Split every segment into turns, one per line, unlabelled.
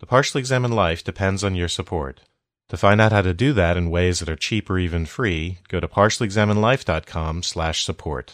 The Partially Examined Life depends on your support. To find out how to do that in ways that are cheap or even free, go to partiallyexaminedlife.com slash support.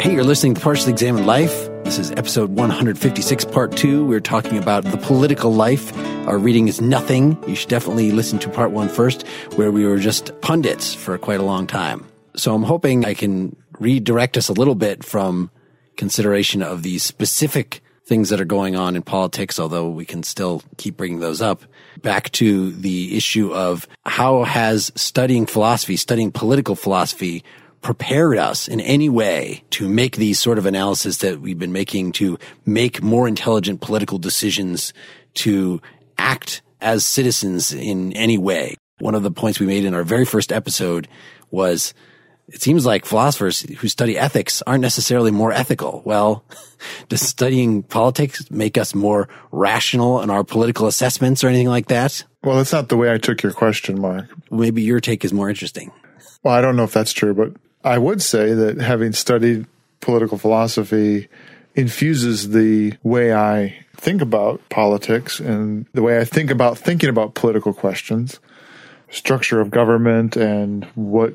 Hey, you're listening to Partially Examined Life. This is episode 156, part two. We're talking about the political life. Our reading is nothing. You should definitely listen to part one first, where we were just pundits for quite a long time. So I'm hoping I can redirect us a little bit from consideration of these specific things that are going on in politics, although we can still keep bringing those up, back to the issue of how has studying philosophy, studying political philosophy, prepared us in any way to make these sort of analysis that we've been making to make more intelligent political decisions, to act as citizens in any way. One of the points we made in our very first episode was it seems like philosophers who study ethics aren't necessarily more ethical. Well, does studying politics make us more rational in our political assessments or anything like that?
Well, that's not the way I took your question, Mark.
Maybe your take is more interesting.
Well, I don't know if that's true, but I would say that having studied political philosophy infuses the way I think about politics and the way I think about thinking about political questions, structure of government and what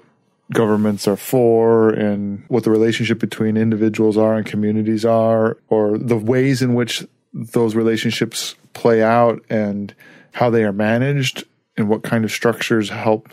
governments are for and what the relationship between individuals are and communities are, or the ways in which those relationships play out and how they are managed and what kind of structures help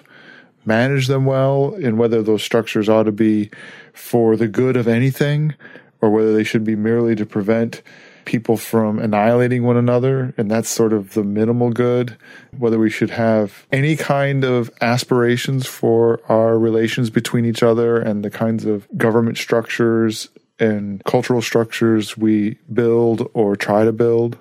manage them well and whether those structures ought to be for the good of anything or whether they should be merely to prevent people from annihilating one another. And that's sort of the minimal good. Whether we should have any kind of aspirations for our relations between each other and the kinds of government structures and cultural structures we build or try to build.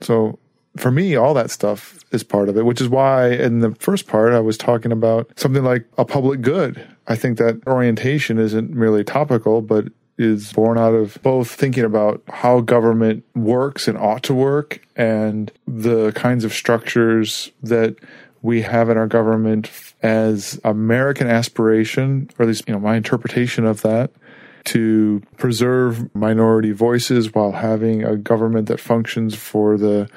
So for me, all that stuff is part of it, which is why in the first part, I was talking about something like a public good. I think that orientation isn't merely topical, but is born out of both thinking about how government works and ought to work and the kinds of structures that we have in our government as American aspiration, or at least, you know, my interpretation of that to preserve minority voices while having a government that functions for the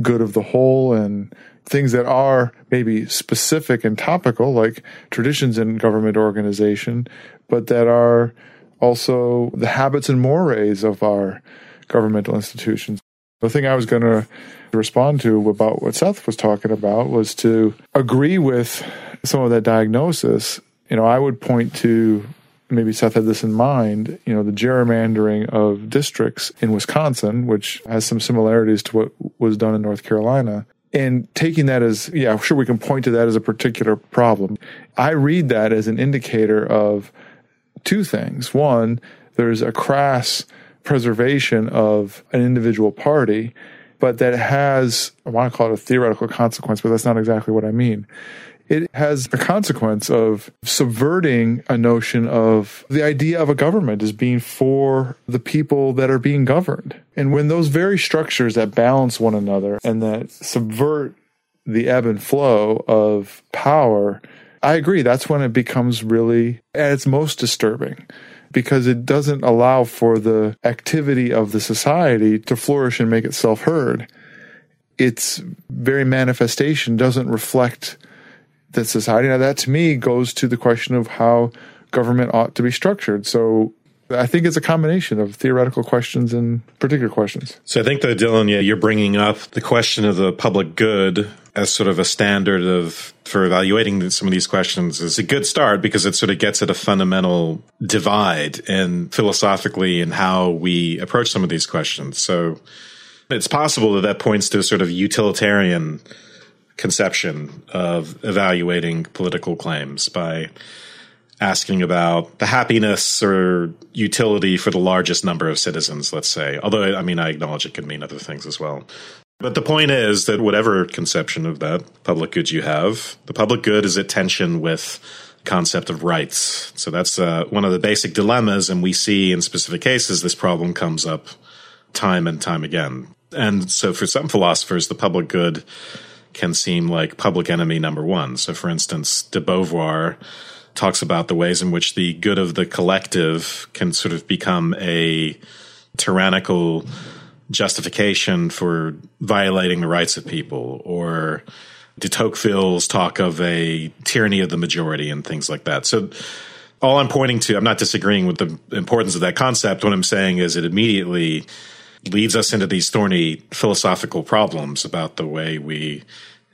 good of the whole and things that are maybe specific and topical, like traditions in government organization, but that are also the habits and mores of our governmental institutions. The thing I was going to respond to about what Seth was talking about was to agree with some of that diagnosis. You know, I would point to maybe Seth had this in mind, you know, the gerrymandering of districts in Wisconsin, which has some similarities to what was done in North Carolina. And taking that as, yeah, sure, we can point to that as a particular problem. I read that as an indicator of two things. One, there's a crass preservation of an individual party, but that has, I want to call it a theoretical consequence, but that's not exactly what I mean it has a consequence of subverting a notion of the idea of a government as being for the people that are being governed. And when those very structures that balance one another and that subvert the ebb and flow of power, I agree. That's when it becomes really at its most disturbing because it doesn't allow for the activity of the society to flourish and make itself heard. Its very manifestation doesn't reflect that society. Now, that to me goes to the question of how government ought to be structured. So I think it's a combination of theoretical questions and particular questions.
So I think that Dylan, yeah, you're bringing up the question of the public good as sort of a standard of for evaluating some of these questions is a good start because it sort of gets at a fundamental divide and philosophically in how we approach some of these questions. So it's possible that that points to a sort of utilitarian conception of evaluating political claims by asking about the happiness or utility for the largest number of citizens, let's say. Although, I mean, I acknowledge it can mean other things as well. But the point is that whatever conception of that public good you have, the public good is at tension with concept of rights. So that's uh, one of the basic dilemmas, and we see in specific cases this problem comes up time and time again. And so for some philosophers, the public good can seem like public enemy number one. So, for instance, de Beauvoir talks about the ways in which the good of the collective can sort of become a tyrannical justification for violating the rights of people or de Tocqueville's talk of a tyranny of the majority and things like that. So all I'm pointing to, I'm not disagreeing with the importance of that concept. What I'm saying is it immediately leads us into these thorny philosophical problems about the way we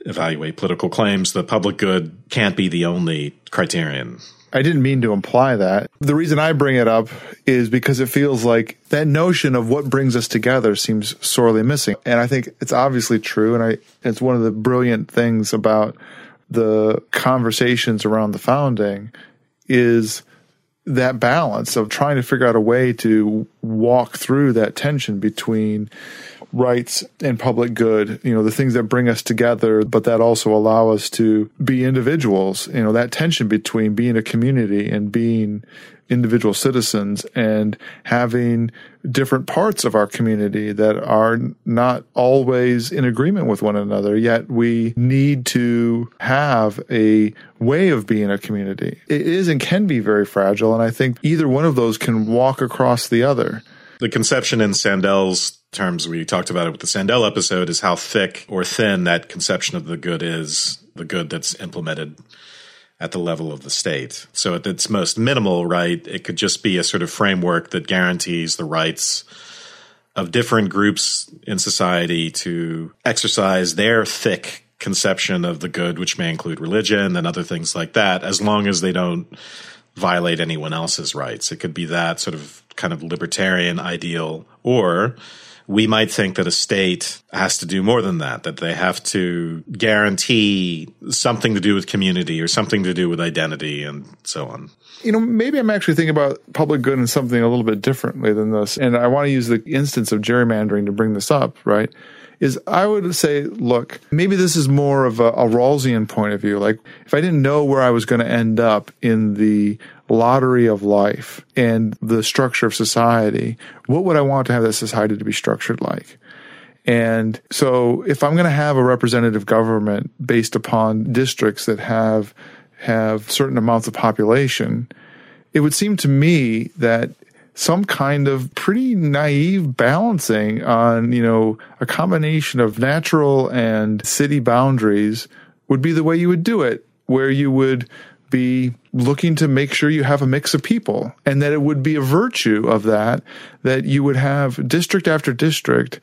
evaluate political claims. The public good can't be the only criterion.
I didn't mean to imply that. The reason I bring it up is because it feels like that notion of what brings us together seems sorely missing. And I think it's obviously true. And I, it's one of the brilliant things about the conversations around the founding is that balance of trying to figure out a way to walk through that tension between rights and public good, you know, the things that bring us together, but that also allow us to be individuals, you know, that tension between being a community and being individual citizens and having different parts of our community that are not always in agreement with one another, yet we need to have a way of being a community. It is and can be very fragile, and I think either one of those can walk across the other.
The conception in Sandel's terms, we talked about it with the Sandel episode, is how thick or thin that conception of the good is, the good that's implemented at the level of the state. So at its most minimal, right, it could just be a sort of framework that guarantees the rights of different groups in society to exercise their thick conception of the good, which may include religion and other things like that, as long as they don't violate anyone else's rights. It could be that sort of kind of libertarian ideal, or we might think that a state has to do more than that, that they have to guarantee something to do with community or something to do with identity and so on.
You know, maybe I'm actually thinking about public good and something a little bit differently than this. And I want to use the instance of gerrymandering to bring this up, right? Is I would say, look, maybe this is more of a, a Rawlsian point of view. Like, if I didn't know where I was going to end up in the lottery of life and the structure of society, what would I want to have that society to be structured like? And so if I'm going to have a representative government based upon districts that have have certain amounts of population, it would seem to me that some kind of pretty naive balancing on, you know, a combination of natural and city boundaries would be the way you would do it, where you would be looking to make sure you have a mix of people and that it would be a virtue of that that you would have district after district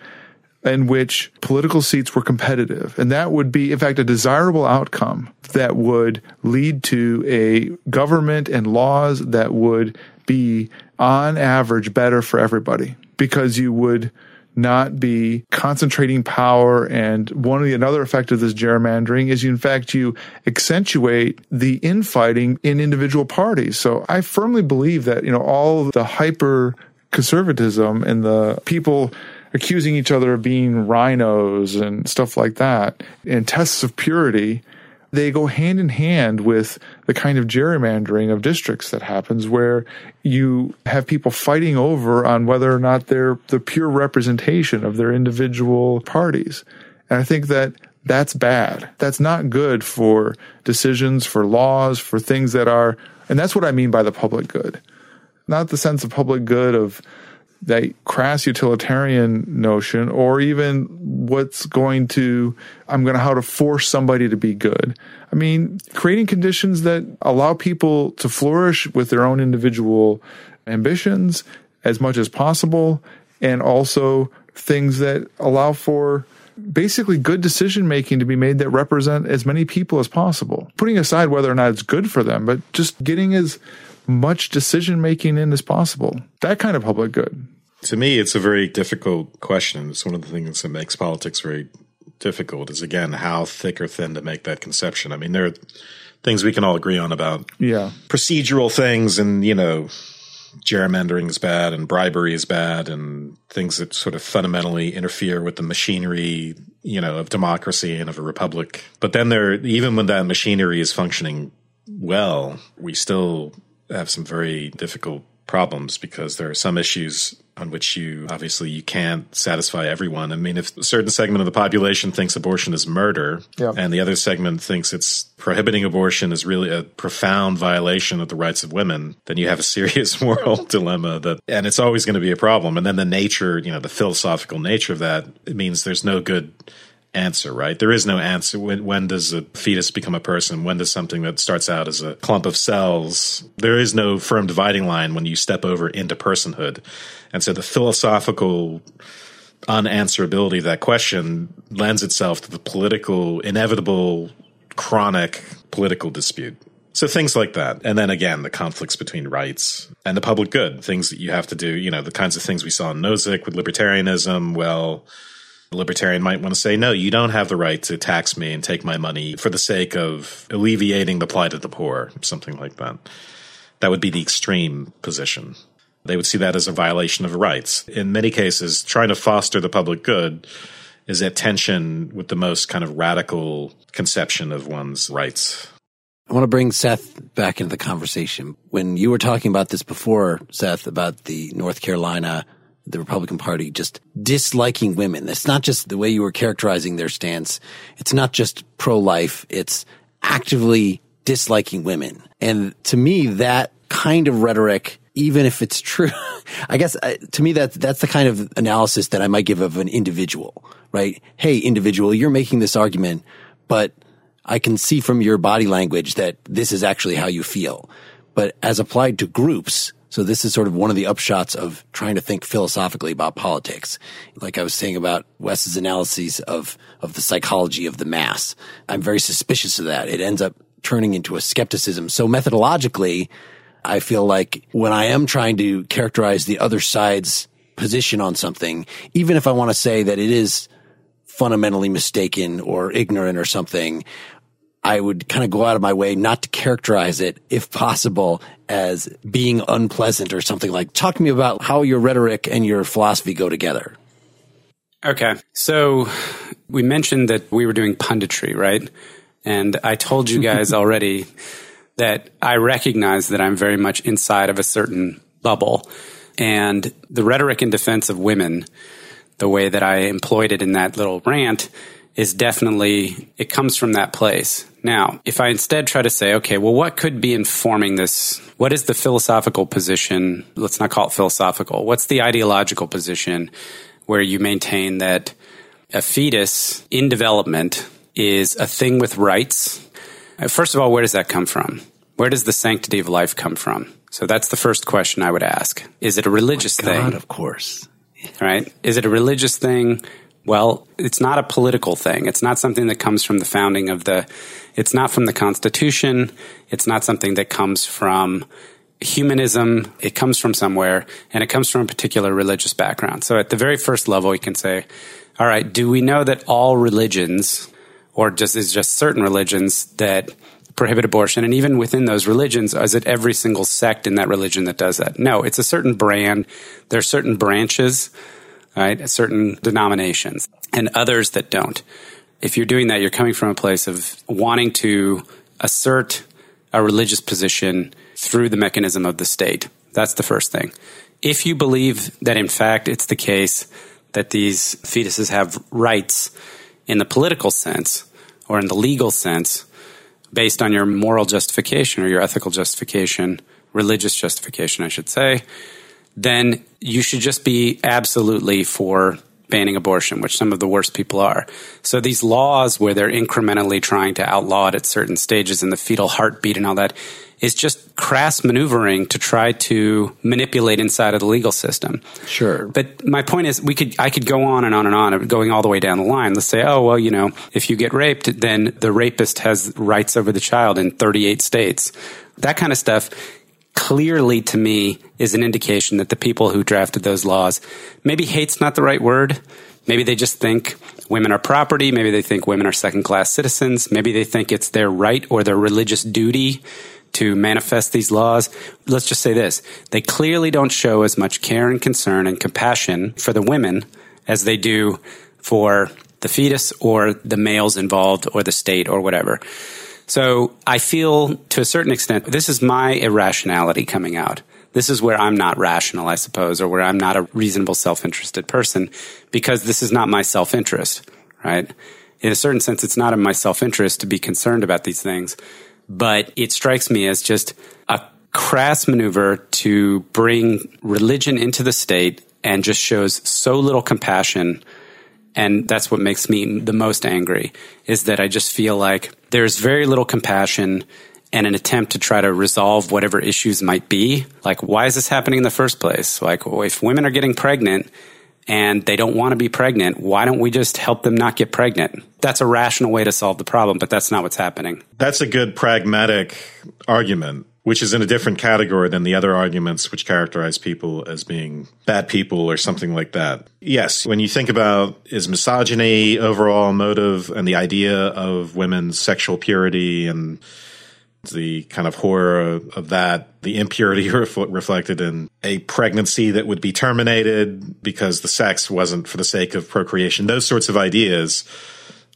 in which political seats were competitive. And that would be, in fact, a desirable outcome that would lead to a government and laws that would be on average better for everybody because you would not be concentrating power. And one of the another effect of this gerrymandering is you, in fact, you accentuate the infighting in individual parties. So I firmly believe that, you know, all the hyper conservatism and the people accusing each other of being rhinos and stuff like that and tests of purity they go hand in hand with the kind of gerrymandering of districts that happens where you have people fighting over on whether or not they're the pure representation of their individual parties. And I think that that's bad. That's not good for decisions, for laws, for things that are, and that's what I mean by the public good. Not the sense of public good of that crass utilitarian notion or even what's going to i'm going to how to force somebody to be good. I mean creating conditions that allow people to flourish with their own individual ambitions as much as possible and also things that allow for basically good decision making to be made that represent as many people as possible. Putting aside whether or not it's good for them but just getting as much decision making in as possible. That kind of public good.
To me, it's a very difficult question. It's one of the things that makes politics very difficult is again how thick or thin to make that conception. I mean, there are things we can all agree on about
yeah
procedural things and you know gerrymandering is bad and bribery is bad and things that sort of fundamentally interfere with the machinery you know of democracy and of a republic but then there even when that machinery is functioning well we still have some very difficult problems because there are some issues on which you obviously you can't satisfy everyone. I mean, if a certain segment of the population thinks abortion is murder
Yeah.
and the other segment thinks it's prohibiting abortion is really a profound violation of the rights of women, then you have a serious moral dilemma that and it's always going to be a problem. And then the nature, you know, the philosophical nature of that, it means there's no good answer, right? There is no answer. When, when does a fetus become a person? When does something that starts out as a clump of cells? There is no firm dividing line when you step over into personhood. And so the philosophical unanswerability of that question lends itself to the political, inevitable, chronic political dispute. So things like that. And then again, the conflicts between rights and the public good, things that you have to do, you know, the kinds of things we saw in Nozick with libertarianism. Well, libertarian might want to say, no, you don't have the right to tax me and take my money for the sake of alleviating the plight of the poor, something like that. That would be the extreme position. They would see that as a violation of rights. In many cases, trying to foster the public good is at tension with the most kind of radical conception of one's rights.
I want to bring Seth back into the conversation. When you were talking about this before, Seth, about the North Carolina, the Republican Party just disliking women. It's not just the way you were characterizing their stance. It's not just pro life. It's actively disliking women. And to me, that kind of rhetoric, even if it's true, I guess uh, to me that that's the kind of analysis that I might give of an individual, right? Hey, individual, you're making this argument, but I can see from your body language that this is actually how you feel. But as applied to groups, so this is sort of one of the upshots of trying to think philosophically about politics. Like I was saying about Wes's analyses of, of the psychology of the mass. I'm very suspicious of that. It ends up turning into a skepticism. So methodologically, I feel like when I am trying to characterize the other side's position on something, even if I want to say that it is fundamentally mistaken or ignorant or something, I would kind of go out of my way not to characterize it, if possible, as being unpleasant or something like. Talk to me about how your rhetoric and your philosophy go together.
Okay. So we mentioned that we were doing punditry, right? And I told you guys already that I recognize that I'm very much inside of a certain bubble. And the rhetoric in defense of women, the way that I employed it in that little rant, is definitely, it comes from that place. Now, if I instead try to say, okay, well, what could be informing this? What is the philosophical position? Let's not call it philosophical. What's the ideological position where you maintain that a fetus in development is a thing with rights? Uh, First of all, where does that come from? Where does the sanctity of life come from? So that's the first question I would ask. Is it a religious thing?
God, of course.
right? Is it a religious thing? Well, it's not a political thing. It's not something that comes from the founding of the, it's not from the Constitution. It's not something that comes from humanism. It comes from somewhere and it comes from a particular religious background. So at the very first level, we can say, all right, do we know that all religions or just is just certain religions that prohibit abortion and even within those religions is it every single sect in that religion that does that no it's a certain brand there are certain branches right certain denominations and others that don't. If you're doing that you're coming from a place of wanting to assert a religious position through the mechanism of the state. That's the first thing. If you believe that in fact it's the case that these fetuses have rights in the political sense or in the legal sense based on your moral justification or your ethical justification, religious justification, I should say, then you should just be absolutely for banning abortion, which some of the worst people are. So these laws where they're incrementally trying to outlaw it at certain stages in the fetal heartbeat and all that is just crass maneuvering to try to manipulate inside of the legal system.
Sure.
But my point is, we could I could go on and on and on, going all the way down the line. Let's say, oh well, you know, if you get raped, then the rapist has rights over the child in 38 states. That kind of stuff clearly to me is an indication that the people who drafted those laws maybe hate's not the right word. Maybe they just think women are property. Maybe they think women are second class citizens. Maybe they think it's their right or their religious duty to manifest these laws. Let's just say this. They clearly don't show as much care and concern and compassion for the women as they do for the fetus or the males involved or the state or whatever. So I feel to a certain extent, this is my irrationality coming out this is where I'm not rational, I suppose, or where I'm not a reasonable self-interested person because this is not my self-interest, right? In a certain sense, it's not in my self-interest to be concerned about these things, but it strikes me as just a crass maneuver to bring religion into the state and just shows so little compassion. And that's what makes me the most angry is that I just feel like there's very little compassion and an attempt to try to resolve whatever issues might be. Like, why is this happening in the first place? Like, if women are getting pregnant and they don't want to be pregnant, why don't we just help them not get pregnant? That's a rational way to solve the problem, but that's not what's happening.
That's a good pragmatic argument, which is in a different category than the other arguments which characterize people as being bad people or something like that. Yes, when you think about is misogyny overall motive and the idea of women's sexual purity and the kind of horror of that, the impurity reflected in a pregnancy that would be terminated because the sex wasn't for the sake of procreation. Those sorts of ideas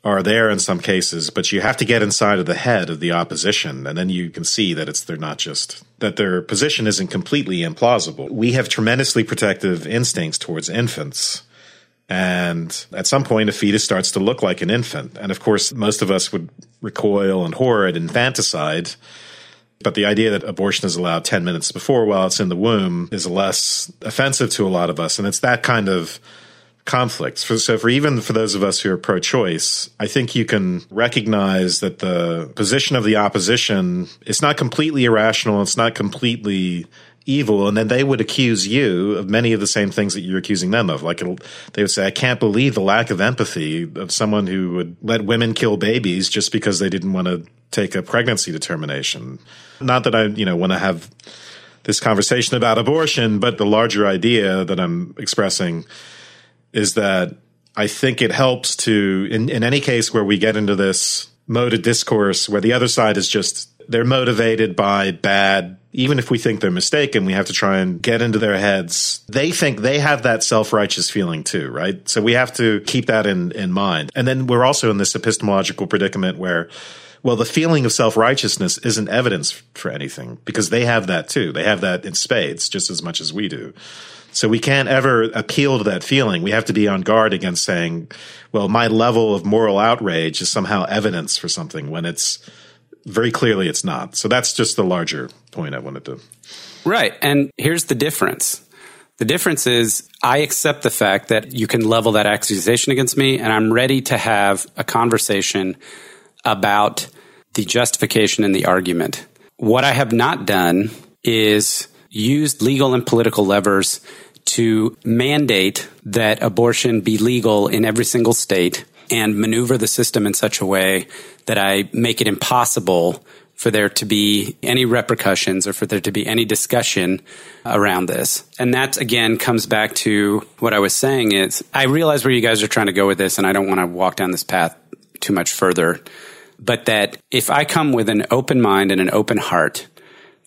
are there in some cases, but you have to get inside of the head of the opposition, and then you can see that it's they're not just that their position isn't completely implausible. We have tremendously protective instincts towards infants and at some point, a fetus starts to look like an infant. And of course, most of us would recoil and horror at infanticide. But the idea that abortion is allowed 10 minutes before while it's in the womb is less offensive to a lot of us. And it's that kind of conflict. So, for even for those of us who are pro choice, I think you can recognize that the position of the opposition is not completely irrational. It's not completely evil, and then they would accuse you of many of the same things that you're accusing them of. Like they would say, "I can't believe the lack of empathy of someone who would let women kill babies just because they didn't want to take a pregnancy determination." Not that I, you know, want to have this conversation about abortion, but the larger idea that I'm expressing is that I think it helps to, in, in any case where we get into this mode of discourse where the other side is just they're motivated by bad even if we think they're mistaken we have to try and get into their heads. They think they have that self-righteous feeling too right? So we have to keep that in in mind. And then we're also in this epistemological predicament where well the feeling of self-righteousness isn't evidence for anything because they have that too. They have that in spades just as much as we do so we can't ever appeal to that feeling. We have to be on guard against saying, well, my level of moral outrage is somehow evidence for something when it's very clearly it's not. So that's just the larger point I wanted to.
Right. And here's the difference. The difference is I accept the fact that you can level that accusation against me, and I'm ready to have a conversation about the justification and the argument. What I have not done is used legal and political levers to mandate that abortion be legal in every single state and maneuver the system in such a way that I make it impossible for there to be any repercussions or for there to be any discussion around this. And that again comes back to what I was saying is I realize where you guys are trying to go with this and I don't want to walk down this path too much further. But that if I come with an open mind and an open heart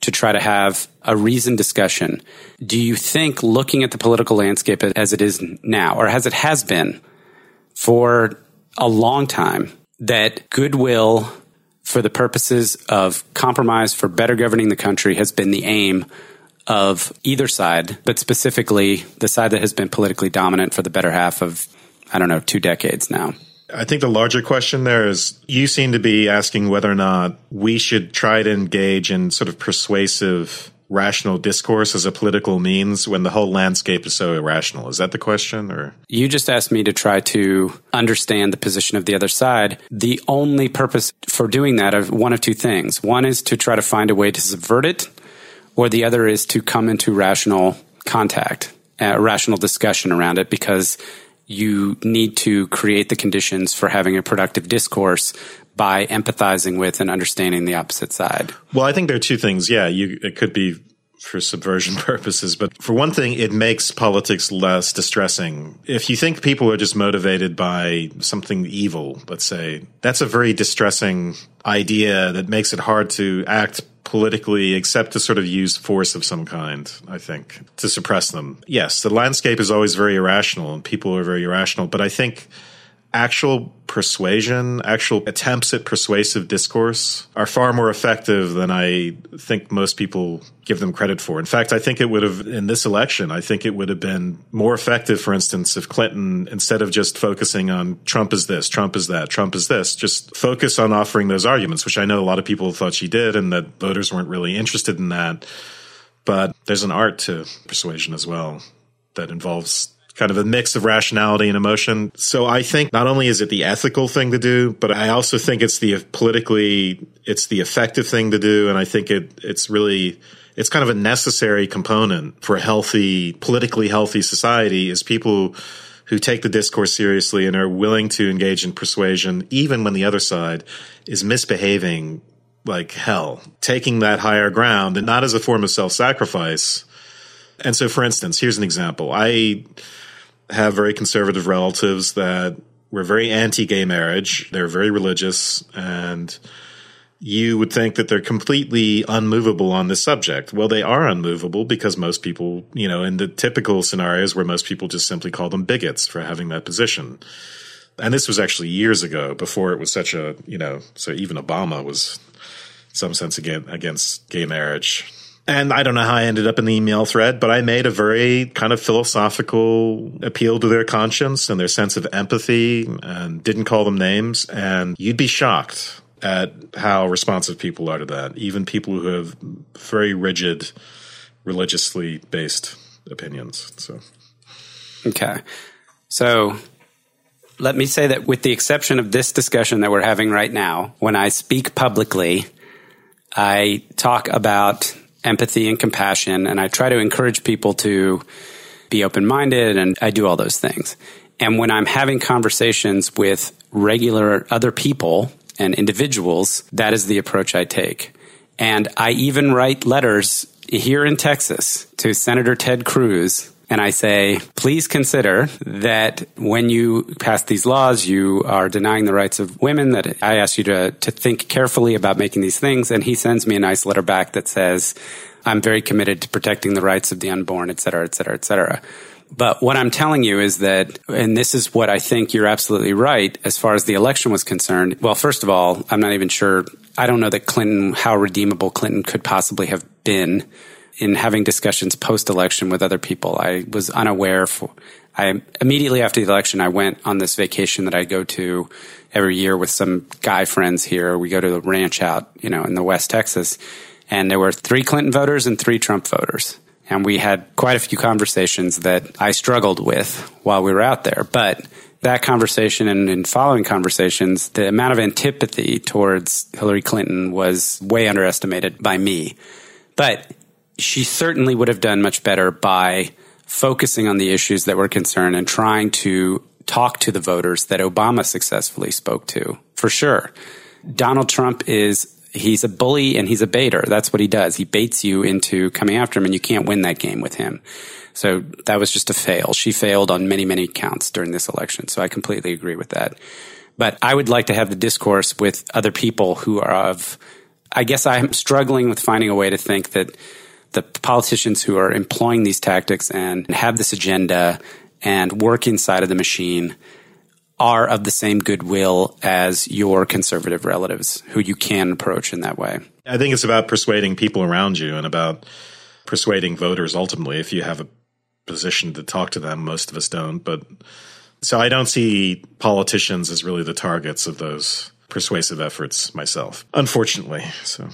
to try to have a reasoned discussion, do you think looking at the political landscape as it is now, or as it has been for a long time, that goodwill for the purposes of compromise for better governing the country has been the aim of either side, but specifically the side that has been politically dominant for the better half of, I don't know, two decades now.
I think the larger question there is you seem to be asking whether or not we should try to engage in sort of persuasive rational discourse as a political means when the whole landscape is so irrational. Is that the question or
You just asked me to try to understand the position of the other side. The only purpose for doing that of one of two things. One is to try to find a way to subvert it or the other is to come into rational contact, a rational discussion around it because you need to create the conditions for having a productive discourse by empathizing with and understanding the opposite side.
Well, I think there are two things. Yeah, you, it could be for subversion purposes, but for one thing, it makes politics less distressing. If you think people are just motivated by something evil, let's say, that's a very distressing idea that makes it hard to act politically except to sort of use force of some kind, I think, to suppress them. Yes, the landscape is always very irrational and people are very irrational, but I think actual persuasion, actual attempts at persuasive discourse are far more effective than I think most people give them credit for. In fact, I think it would have, in this election, I think it would have been more effective, for instance, if Clinton, instead of just focusing on Trump is this, Trump is that, Trump is this, just focus on offering those arguments, which I know a lot of people thought she did and that voters weren't really interested in that. But there's an art to persuasion as well that involves kind of a mix of rationality and emotion. So I think not only is it the ethical thing to do, but I also think it's the politically, it's the effective thing to do. And I think it, it's really, it's kind of a necessary component for a healthy, politically healthy society is people who take the discourse seriously and are willing to engage in persuasion, even when the other side is misbehaving like hell, taking that higher ground and not as a form of self sacrifice. And so, for instance, here's an example. I, have very conservative relatives that were very anti gay marriage. They're very religious and you would think that they're completely unmovable on this subject. Well, they are unmovable because most people, you know, in the typical scenarios where most people just simply call them bigots for having that position. And this was actually years ago before it was such a, you know, so even Obama was some sense against, against gay marriage. And I don't know how I ended up in the email thread, but I made a very kind of philosophical appeal to their conscience and their sense of empathy and didn't call them names. And you'd be shocked at how responsive people are to that, even people who have very rigid, religiously based opinions. So,
okay. So, let me say that with the exception of this discussion that we're having right now, when I speak publicly, I talk about empathy and compassion. And I try to encourage people to be open minded and I do all those things. And when I'm having conversations with regular other people and individuals, that is the approach I take. And I even write letters here in Texas to Senator Ted Cruz and I say, please consider that when you pass these laws, you are denying the rights of women, that I ask you to, to think carefully about making these things. And he sends me a nice letter back that says, I'm very committed to protecting the rights of the unborn, et cetera, et cetera, et cetera. But what I'm telling you is that, and this is what I think you're absolutely right as far as the election was concerned. Well, first of all, I'm not even sure. I don't know that Clinton, how redeemable Clinton could possibly have been in having discussions post election with other people. I was unaware for, I immediately after the election, I went on this vacation that I go to every year with some guy friends here. We go to the ranch out, you know, in the West Texas. And there were three Clinton voters and three Trump voters. And we had quite a few conversations that I struggled with while we were out there. But that conversation and in following conversations, the amount of antipathy towards Hillary Clinton was way underestimated by me. But she certainly would have done much better by focusing on the issues that were concerned and trying to talk to the voters that Obama successfully spoke to, for sure. Donald Trump is he's a bully and he's a baiter. That's what he does. He baits you into coming after him and you can't win that game with him. So that was just a fail. She failed on many, many counts during this election. So I completely agree with that. But I would like to have the discourse with other people who are of, I guess I'm struggling with finding a way to think that the politicians who are employing these tactics and have this agenda and work inside of the machine are of the same goodwill as your conservative relatives who you can approach in that way.
I think it's about persuading people around you and about persuading voters ultimately if you have a position to talk to them. Most of us don't, but so I don't see politicians as really the targets of those persuasive efforts myself, unfortunately. So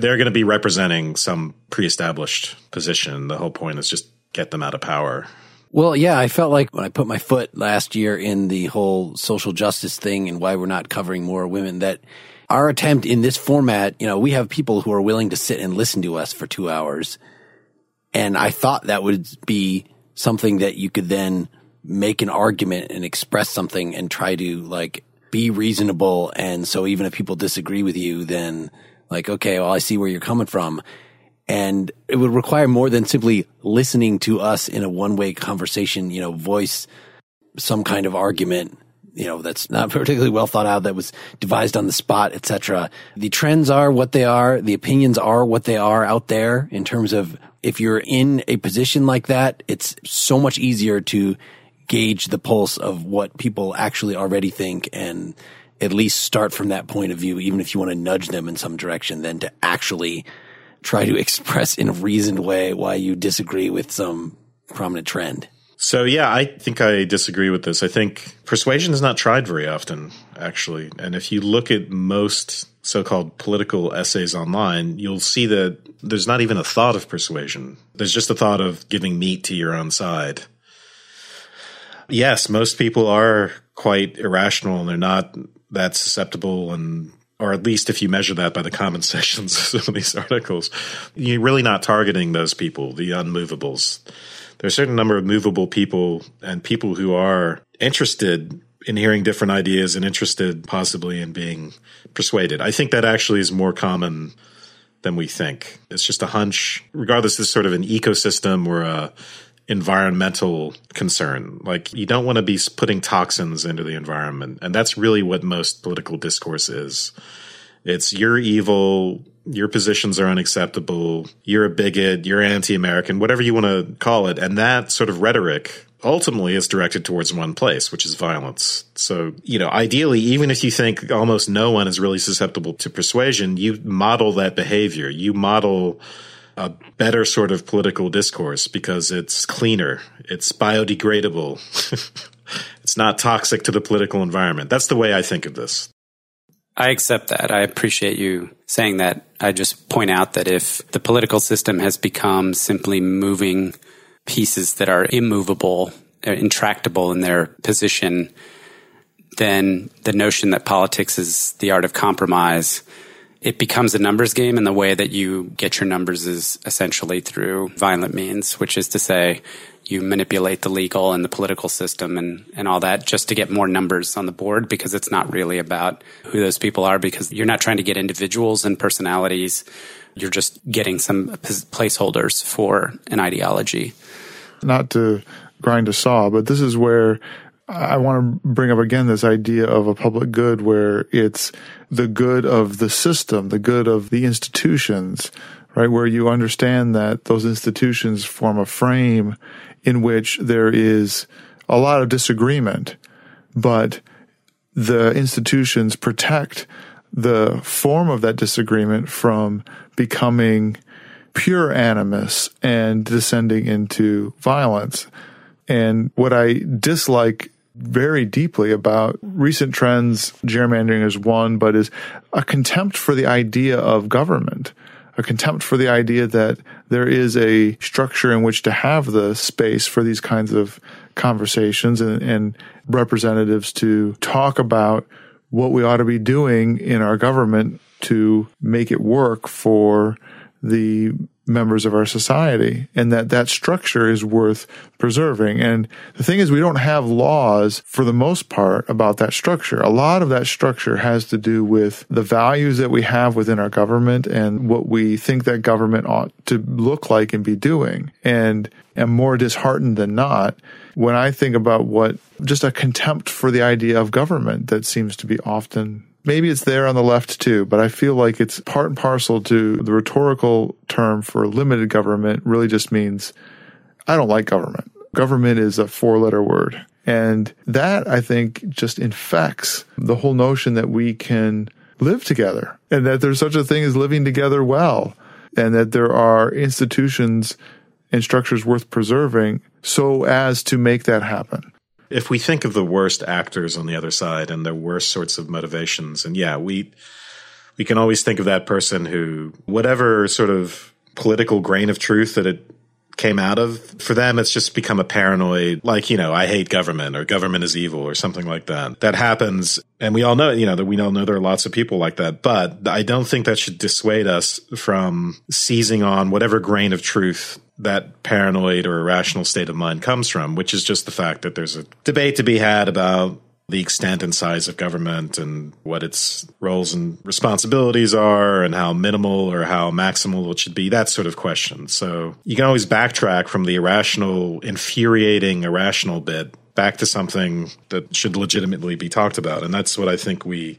they're going to be representing some pre-established position. The whole point is just get them out of power.
Well, yeah, I felt like when I put my foot last year in the whole social justice thing and why we're not covering more women that our attempt in this format, you know, we have people who are willing to sit and listen to us for two hours. And I thought that would be something that you could then make an argument and express something and try to like be reasonable. And so even if people disagree with you, then like, okay, well, I see where you're coming from. And it would require more than simply listening to us in a one way conversation, you know, voice some kind of argument, you know, that's not particularly well thought out, that was devised on the spot, etc. The trends are what they are. The opinions are what they are out there in terms of if you're in a position like that, it's so much easier to gauge the pulse of what people actually already think and at least start from that point of view, even if you want to nudge them in some direction, than to actually try to express in a reasoned way why you disagree with some prominent trend.
So yeah, I think I disagree with this. I think persuasion is not tried very often, actually. And if you look at most so-called political essays online, you'll see that there's not even a thought of persuasion. There's just a thought of giving meat to your own side. Yes, most people are quite irrational and they're not that susceptible and or at least if you measure that by the comment sections of some of these articles, you're really not targeting those people, the unmovables. There are a certain number of movable people and people who are interested in hearing different ideas and interested possibly in being persuaded. I think that actually is more common than we think. It's just a hunch, regardless of sort of an ecosystem or a environmental concern. Like you don't want to be putting toxins into the environment. And that's really what most political discourse is. It's you're evil, your positions are unacceptable, you're a bigot, you're anti-American, whatever you want to call it. And that sort of rhetoric ultimately is directed towards one place, which is violence. So, you know, ideally, even if you think almost no one is really susceptible to persuasion, you model that behavior. You model a better sort of political discourse because it's cleaner, it's biodegradable, it's not toxic to the political environment. That's the way I think of this.
I accept that. I appreciate you saying that. I just point out that if the political system has become simply moving pieces that are immovable, uh, intractable in their position, then the notion that politics is the art of compromise it becomes a numbers game and the way that you get your numbers is essentially through violent means, which is to say you manipulate the legal and the political system and, and all that just to get more numbers on the board because it's not really about who those people are because you're not trying to get individuals and personalities. You're just getting some placeholders for an ideology.
Not to grind a saw, but this is where I want to bring up again this idea of a public good where it's the good of the system, the good of the institutions, right? Where you understand that those institutions form a frame in which there is a lot of disagreement, but the institutions protect the form of that disagreement from becoming pure animus and descending into violence. And what I dislike very deeply about recent trends. Gerrymandering is one, but is a contempt for the idea of government, a contempt for the idea that there is a structure in which to have the space for these kinds of conversations and, and representatives to talk about what we ought to be doing in our government to make it work for the members of our society and that that structure is worth preserving. And the thing is, we don't have laws for the most part about that structure. A lot of that structure has to do with the values that we have within our government and what we think that government ought to look like and be doing. And am more disheartened than not when I think about what just a contempt for the idea of government that seems to be often maybe it's there on the left too, but I feel like it's part and parcel to the rhetorical term for limited government really just means I don't like government. Government is a four letter word. And that I think just infects the whole notion that we can live together and that there's such a thing as living together well and that there are institutions and structures worth preserving so as to make that happen
if we think of the worst actors on the other side and their worst sorts of motivations, and yeah, we we can always think of that person who, whatever sort of political grain of truth that it came out of, for them, it's just become a paranoid, like, you know, I hate government or government is evil or something like that. That happens. And we all know, you know, that we all know there are lots of people like that. But I don't think that should dissuade us from seizing on whatever grain of truth that paranoid or irrational state of mind comes from, which is just the fact that there's a debate to be had about the extent and size of government and what its roles and responsibilities are and how minimal or how maximal it should be, that sort of question. So you can always backtrack from the irrational, infuriating, irrational bit back to something that should legitimately be talked about. And that's what I think we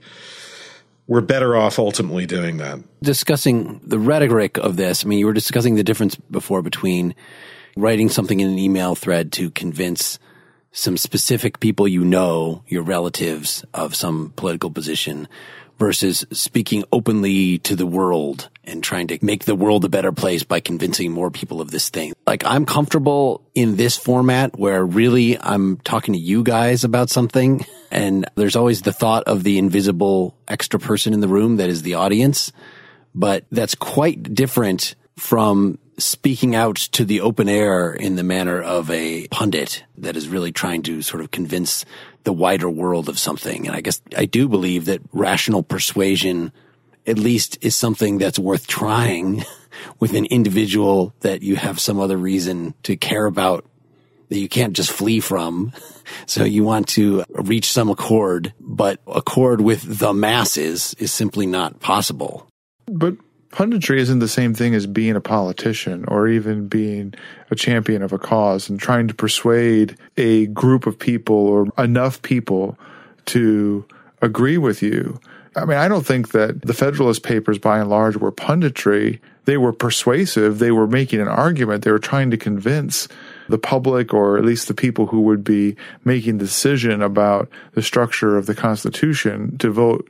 we're better off ultimately doing that.
Discussing the rhetoric of this, I mean, you were discussing the difference before between writing something in an email thread to convince some specific people you know, your relatives of some political position versus speaking openly to the world and trying to make the world a better place by convincing more people of this thing. Like I'm comfortable in this format where really I'm talking to you guys about something and there's always the thought of the invisible extra person in the room that is the audience, but that's quite different from speaking out to the open air in the manner of a pundit that is really trying to sort of convince the wider world of something. And I guess I do believe that rational persuasion at least is something that's worth trying with an individual that you have some other reason to care about that you can't just flee from. So you want to reach some accord, but accord with the masses is simply not possible.
But punditry isn't the same thing as being a politician or even being a champion of a cause and trying to persuade a group of people or enough people to agree with you. I mean, I don't think that the Federalist Papers, by and large, were punditry. They were persuasive. They were making an argument. They were trying to convince the public or at least the people who would be making the decision about the structure of the Constitution to vote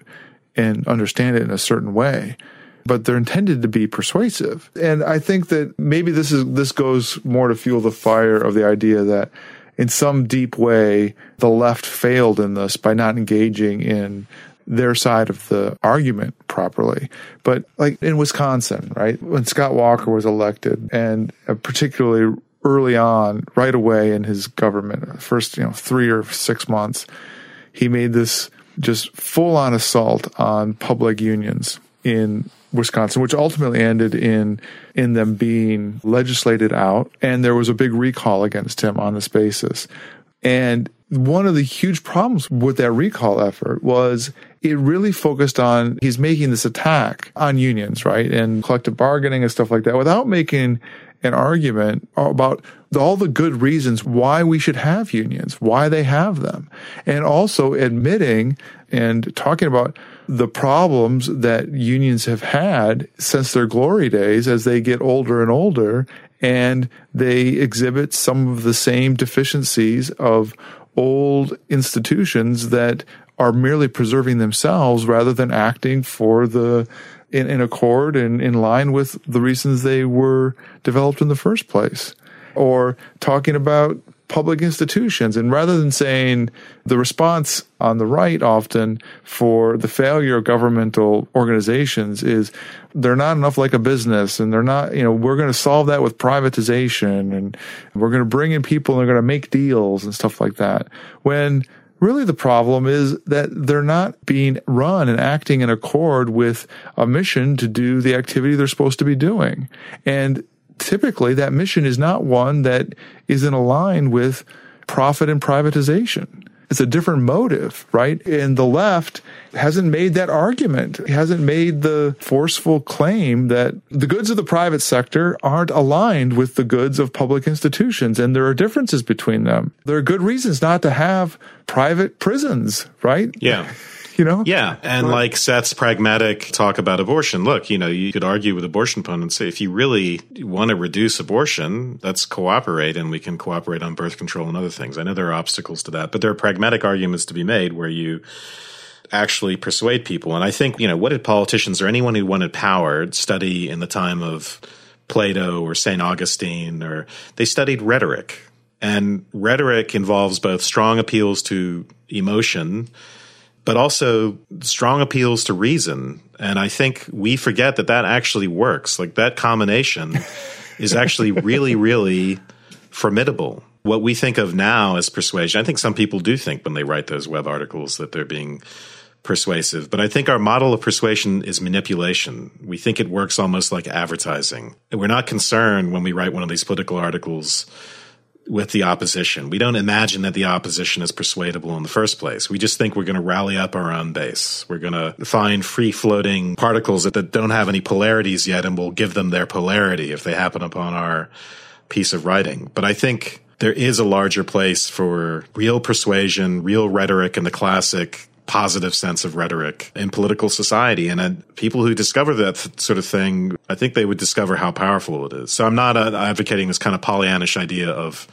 and understand it in a certain way but they're intended to be persuasive. And I think that maybe this is this goes more to fuel the fire of the idea that in some deep way the left failed in this by not engaging in their side of the argument properly. But like in Wisconsin, right? When Scott Walker was elected and uh, particularly early on, right away in his government, first, you know, 3 or 6 months, he made this just full on assault on public unions in Wisconsin, which ultimately ended in in them being legislated out, and there was a big recall against him on this basis. And one of the huge problems with that recall effort was it really focused on he's making this attack on unions, right, and collective bargaining and stuff like that, without making an argument about all the good reasons why we should have unions, why they have them, and also admitting and talking about the problems that unions have had since their glory days as they get older and older and they exhibit some of the same deficiencies of old institutions that are merely preserving themselves rather than acting for the in, in accord and in line with the reasons they were developed in the first place. Or talking about public institutions. And rather than saying the response on the right often for the failure of governmental organizations is they're not enough like a business and they're not, you know, we're going to solve that with privatization and we're going to bring in people and they're going to make deals and stuff like that. When really the problem is that they're not being run and acting in accord with a mission to do the activity they're supposed to be doing. And typically that mission is not one that is in line with profit and privatization. It's a different motive, right? And the left hasn't made that argument, it hasn't made the forceful claim that the goods of the private sector aren't aligned with the goods of public institutions, and there are differences between them. There are good reasons not to have private prisons, right?
Yeah
you know?
Yeah. And but, like Seth's pragmatic talk about abortion, look, you know, you could argue with abortion opponents say, if you really want to reduce abortion, let's cooperate and we can cooperate on birth control and other things. I know there are obstacles to that, but there are pragmatic arguments to be made where you actually persuade people. And I think, you know, what did politicians or anyone who wanted power study in the time of Plato or St. Augustine or they studied rhetoric. And rhetoric involves both strong appeals to emotion but also strong appeals to reason. And I think we forget that that actually works. Like that combination is actually really, really formidable. What we think of now as persuasion, I think some people do think when they write those web articles that they're being persuasive. But I think our model of persuasion is manipulation. We think it works almost like advertising. And we're not concerned when we write one of these political articles with the opposition. We don't imagine that the opposition is persuadable in the first place. We just think we're going to rally up our own base. We're going to find free floating particles that, that don't have any polarities yet and we'll give them their polarity if they happen upon our piece of writing. But I think there is a larger place for real persuasion, real rhetoric in the classic positive sense of rhetoric in political society. And uh, people who discover that th- sort of thing, I think they would discover how powerful it is. So I'm not uh, advocating this kind of Pollyannish idea of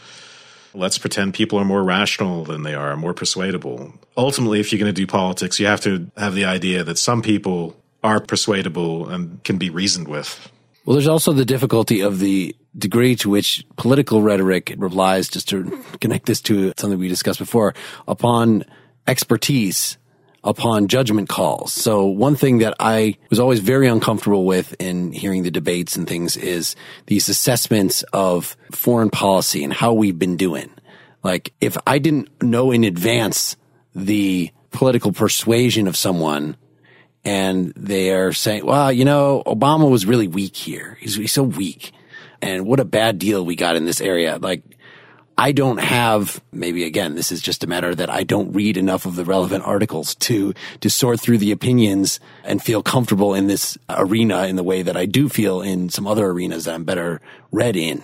let's pretend people are more rational than they are, more persuadable. Ultimately, if you're going to do politics, you have to have the idea that some people are persuadable and can be reasoned with.
Well, there's also the difficulty of the degree to which political rhetoric relies, just to connect this to something we discussed before, upon expertise, upon judgment calls. So one thing that I was always very uncomfortable with in hearing the debates and things is these assessments of foreign policy and how we've been doing. Like if I didn't know in advance the political persuasion of someone and they are saying, well, you know, Obama was really weak here. He's, he's so weak. And what a bad deal we got in this area. Like, I don't have, maybe again, this is just a matter that I don't read enough of the relevant articles to, to sort through the opinions and feel comfortable in this arena in the way that I do feel in some other arenas that I'm better read in.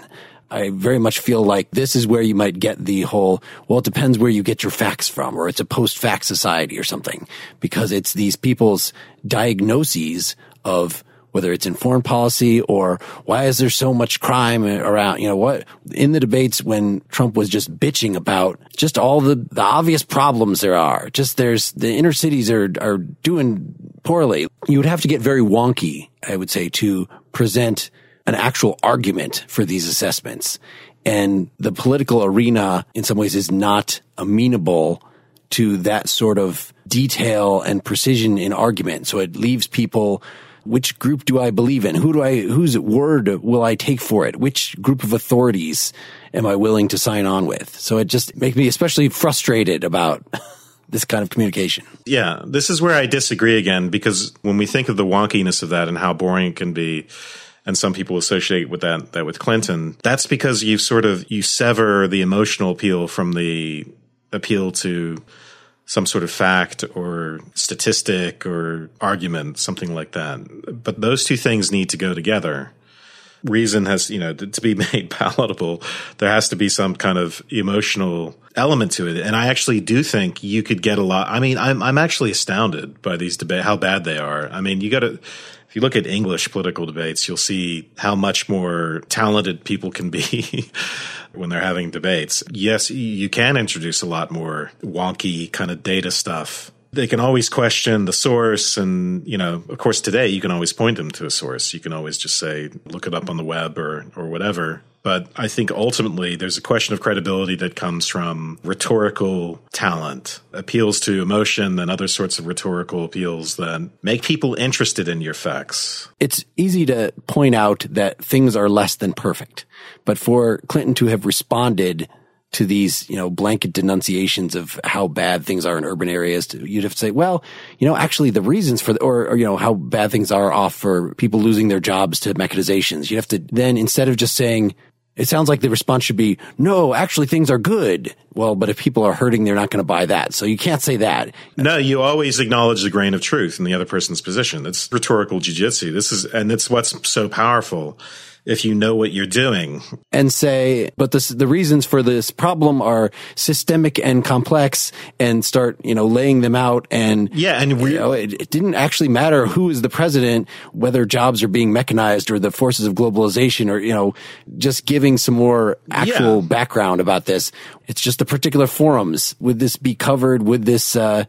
I very much feel like this is where you might get the whole, well, it depends where you get your facts from, or it's a post fact society or something, because it's these people's diagnoses of whether it's in foreign policy or why is there so much crime around, you know, what in the debates when Trump was just bitching about just all the, the obvious problems there are. Just there's the inner cities are, are doing poorly. You would have to get very wonky, I would say, to present an actual argument for these assessments. And the political arena in some ways is not amenable to that sort of detail and precision in argument. So it leaves people which group do I believe in? Who do I, whose word will I take for it? Which group of authorities am I willing to sign on with? So it just makes me especially frustrated about this kind of communication.
Yeah, this is where I disagree again because when we think of the wonkiness of that and how boring it can be, and some people associate with that that with Clinton, that's because you sort of you sever the emotional appeal from the appeal to some sort of fact or statistic or argument, something like that. But those two things need to go together. Reason has, you know, to be made palatable, there has to be some kind of emotional element to it. And I actually do think you could get a lot. I mean, I'm, I'm actually astounded by these debates, how bad they are. I mean, you got to, if you look at English political debates, you'll see how much more talented people can be when they're having debates. Yes, you can introduce a lot more wonky kind of data stuff. They can always question the source. And, you know, of course, today you can always point them to a source. You can always just say, look it up on the web or, or whatever. But I think ultimately there's a question of credibility that comes from rhetorical talent, appeals to emotion, and other sorts of rhetorical appeals that make people interested in your facts.
It's easy to point out that things are less than perfect. But for Clinton to have responded to these, you know, blanket denunciations of how bad things are in urban areas, you'd have to say, well, you know, actually the reasons for, the, or, or, you know, how bad things are off for people losing their jobs to mechanizations. You'd have to then, instead of just saying, it sounds like the response should be, no, actually things are good. Well, but if people are hurting, they're not going to buy that. So you can't say that.
No, you always acknowledge the grain of truth in the other person's position. It's rhetorical jujitsu. This is, and it's what's so powerful if you know what you're doing.
And say, but this, the reasons for this problem are systemic and complex and start, you know, laying them out. And
yeah, and
you know, it, it didn't actually matter who is the president, whether jobs are being mechanized or the forces of globalization or, you know, just giving some more actual yeah. background about this. It's just the particular forums. Would this be covered? Would this, uh,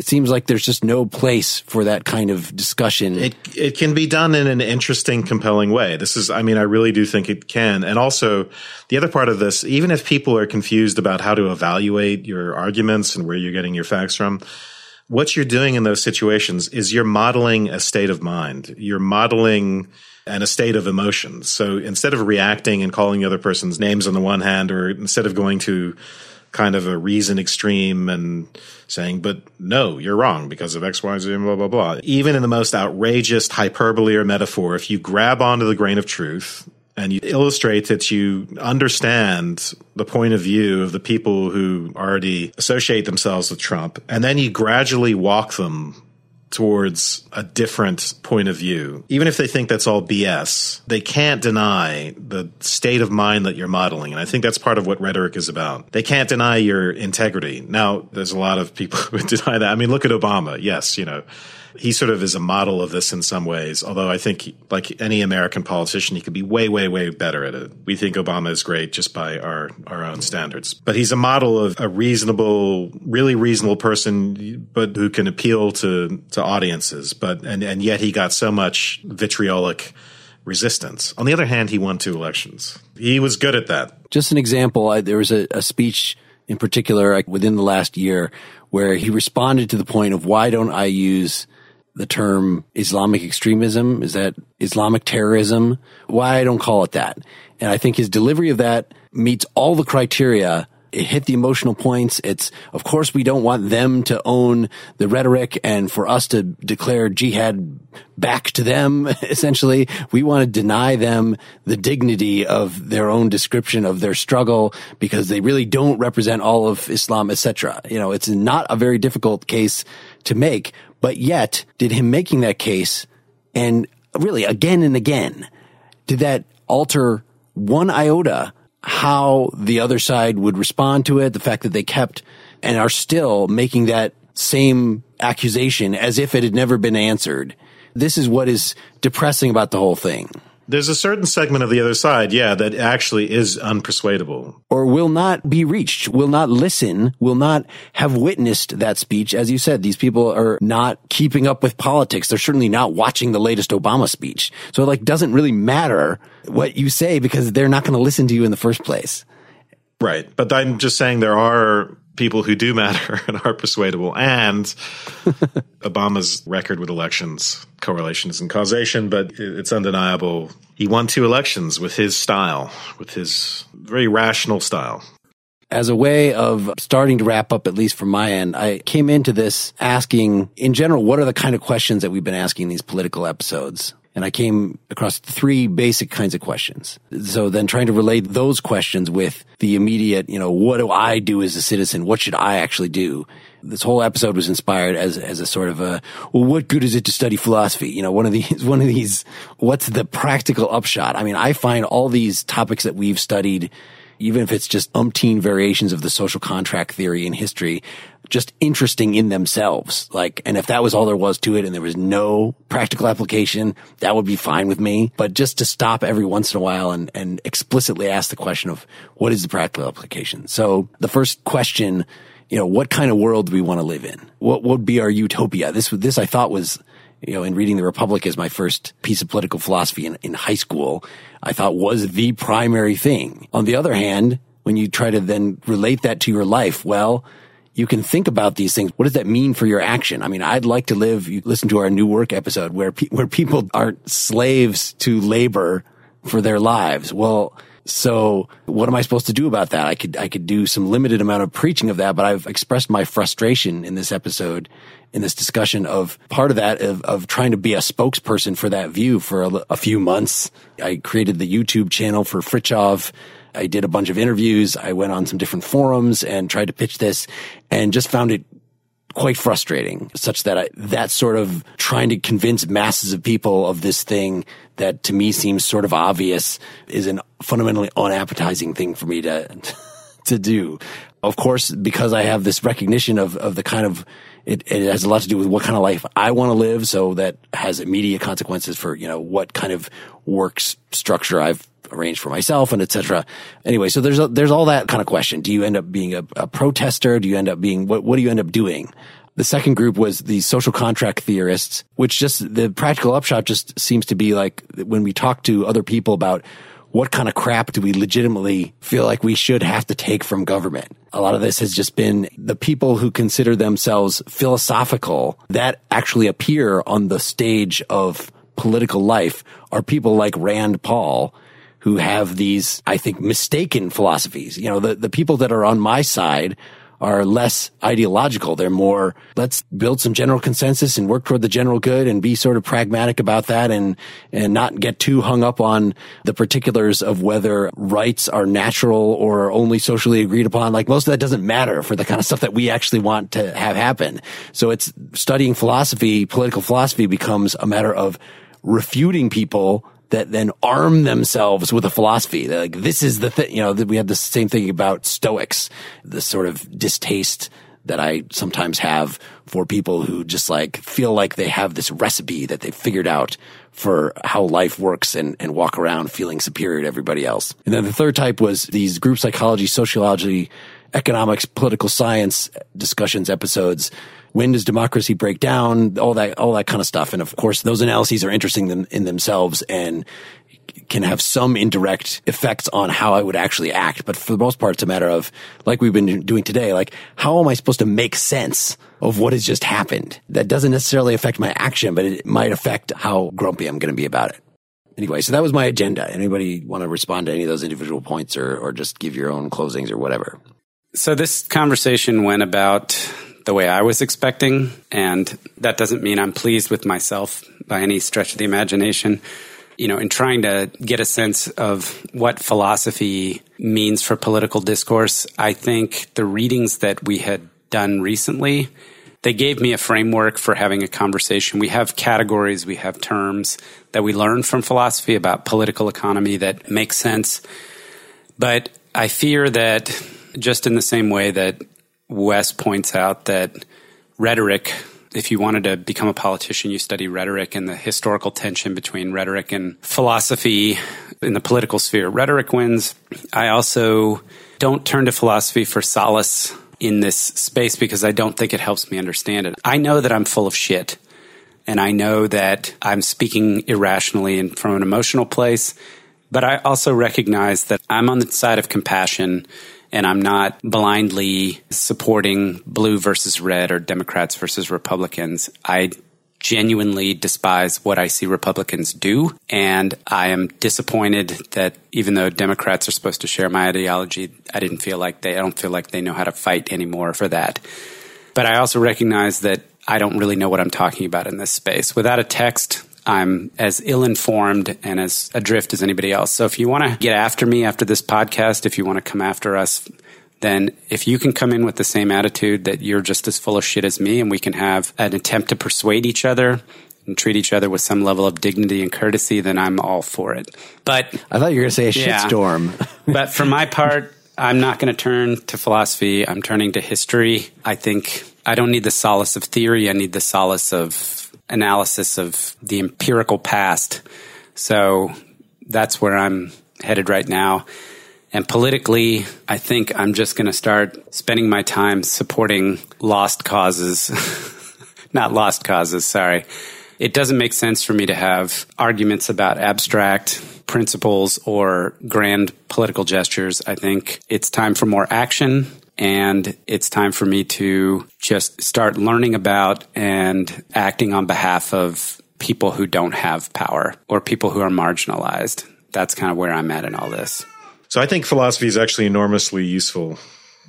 it seems like there's just no place for that kind of discussion.
It it can be done in an interesting, compelling way. This is, I mean, I really do think it can. And also, the other part of this, even if people are confused about how to evaluate your arguments and where you're getting your facts from, what you're doing in those situations is you're modeling a state of mind. You're modeling and a state of emotion. So instead of reacting and calling the other person's names on the one hand, or instead of going to kind of a reason extreme and saying, but no, you're wrong because of X, Y, Z, blah, blah, blah. Even in the most outrageous hyperbole or metaphor, if you grab onto the grain of truth and you illustrate that you understand the point of view of the people who already associate themselves with Trump, and then you gradually walk them towards a different point of view. Even if they think that's all BS, they can't deny the state of mind that you're modeling. And I think that's part of what rhetoric is about. They can't deny your integrity. Now, there's a lot of people who deny that. I mean, look at Obama. Yes, you know, he sort of is a model of this in some ways. Although I think, like any American politician, he could be way, way, way better at it. We think Obama is great just by our our own standards, but he's a model of a reasonable, really reasonable person, but who can appeal to to audiences. But and and yet he got so much vitriolic resistance. On the other hand, he won two elections. He was good at that.
Just an example, I, there was a, a speech in particular like, within the last year where he responded to the point of why don't I use the term Islamic extremism? Is that Islamic terrorism? Why I don't call it that? And I think his delivery of that meets all the criteria it hit the emotional points. It's, of course, we don't want them to own the rhetoric and for us to declare jihad back to them, essentially. We want to deny them the dignity of their own description of their struggle because they really don't represent all of Islam, etc. You know, it's not a very difficult case to make, but yet did him making that case and really again and again, did that alter one iota how the other side would respond to it, the fact that they kept and are still making that same accusation as if it had never been answered. This is what is depressing about the whole thing.
There's a certain segment of the other side, yeah, that actually is unpersuadable.
Or will not be reached, will not listen, will not have witnessed that speech. As you said, these people are not keeping up with politics. They're certainly not watching the latest Obama speech. So it like doesn't really matter what you say because they're not going to listen to you in the first place.
Right. But I'm just saying there are people who do matter and are persuadable. And Obama's record with elections, correlation isn't causation, but it's undeniable. He won two elections with his style, with his very rational style.
As a way of starting to wrap up, at least from my end, I came into this asking, in general, what are the kind of questions that we've been asking these political episodes? And I came across three basic kinds of questions. So then trying to relate those questions with the immediate, you know, what do I do as a citizen? What should I actually do? This whole episode was inspired as, as a sort of a, well, what good is it to study philosophy? You know, one of these, one of these, what's the practical upshot? I mean, I find all these topics that we've studied even if it's just umpteen variations of the social contract theory in history, just interesting in themselves. Like, and if that was all there was to it and there was no practical application, that would be fine with me. But just to stop every once in a while and, and explicitly ask the question of what is the practical application? So the first question, you know, what kind of world do we want to live in? What would be our utopia? This, this I thought was, you know, in reading The Republic as my first piece of political philosophy in, in high school, I thought was the primary thing. On the other hand, when you try to then relate that to your life, well, you can think about these things. What does that mean for your action? I mean, I'd like to live, you listen to our new work episode where, pe- where people aren't slaves to labor for their lives. Well, so what am I supposed to do about that? I could, I could do some limited amount of preaching of that, but I've expressed my frustration in this episode, in this discussion of part of that of, of trying to be a spokesperson for that view for a, a few months. I created the YouTube channel for Frithjof I did a bunch of interviews. I went on some different forums and tried to pitch this and just found it quite frustrating such that I, that sort of trying to convince masses of people of this thing that to me seems sort of obvious is an fundamentally unappetizing thing for me to, to do. Of course, because I have this recognition of, of the kind of it, it has a lot to do with what kind of life I want to live. So that has immediate consequences for, you know, what kind of work structure I've arranged for myself and etc. Anyway, so there's a, there's all that kind of question. Do you end up being a, a protester? Do you end up being what? What do you end up doing? The second group was the social contract theorists, which just the practical upshot just seems to be like when we talk to other people about what kind of crap do we legitimately feel like we should have to take from government? A lot of this has just been the people who consider themselves philosophical that actually appear on the stage of political life are people like Rand Paul who have these, I think, mistaken philosophies. You know, the, the people that are on my side are less ideological. They're more, let's build some general consensus and work toward the general good and be sort of pragmatic about that and, and not get too hung up on the particulars of whether rights are natural or only socially agreed upon. Like most of that doesn't matter for the kind of stuff that we actually want to have happen. So it's studying philosophy, political philosophy becomes a matter of refuting people that then arm themselves with a philosophy. Like this is the thing, you know, we had the same thing about Stoics, the sort of distaste that I sometimes have for people who just like feel like they have this recipe that they've figured out for how life works and, and walk around feeling superior to everybody else. And then the third type was these group psychology, sociology, economics, political science discussions episodes. When does democracy break down? All that, all that kind of stuff. And of course, those analyses are interesting in, themselves and can have some indirect effects on how I would actually act. But for the most part, it's a matter of, like we've been doing today, like, how am I supposed to make sense of what has just happened? That doesn't necessarily affect my action, but it might affect how grumpy I'm going to be about it. Anyway, so that was my agenda. Anybody want to respond to any of those individual points or, or just give your own closings or whatever?
So this conversation went about the way I was expecting, and that doesn't mean I'm pleased with myself by any stretch of the imagination you know, in trying to get a sense of what philosophy means for political discourse, I think the readings that we had done recently, they gave me a framework for having a conversation. We have categories, we have terms that we learn from philosophy about political economy that make sense. But I fear that just in the same way that Wes points out that rhetoric if you wanted to become a politician, you study rhetoric and the historical tension between rhetoric and philosophy in the political sphere. Rhetoric wins. I also don't turn to philosophy for solace in this space because I don't think it helps me understand it. I know that I'm full of shit. And I know that I'm speaking irrationally and from an emotional place. But I also recognize that I'm on the side of compassion and I'm not blindly supporting blue versus red or Democrats versus Republicans. I genuinely despise what I see Republicans do. And I am disappointed that even though Democrats are supposed to share my ideology, I didn't feel like they, I don't feel like they know how to fight anymore for that. But I also recognize that I don't really know what I'm talking about in this space. Without a text, I'm as ill informed and as adrift as anybody else. So if you want to get after me after this podcast, if you want to come after us, then if you can come in with the same attitude that you're just as full of shit as me and we can have an attempt to persuade each other and treat each other with some level of dignity and courtesy, then I'm all for it. But
I thought you were going to say a yeah, shitstorm.
but for my part, I'm not going to turn to philosophy. I'm turning to history. I think I don't need the solace of theory. I need the solace of analysis of the empirical past. So that's where I'm headed right now. And politically, I think I'm just going to start spending my time supporting lost causes. Not lost causes, sorry. It doesn't make sense for me to have arguments about abstract principles or grand political gestures. I think it's time for more action and it's time for me to just start learning about and acting on behalf of people who don't have power or people who are marginalized. That's kind of where I'm at in all this.
So I think philosophy is actually enormously useful.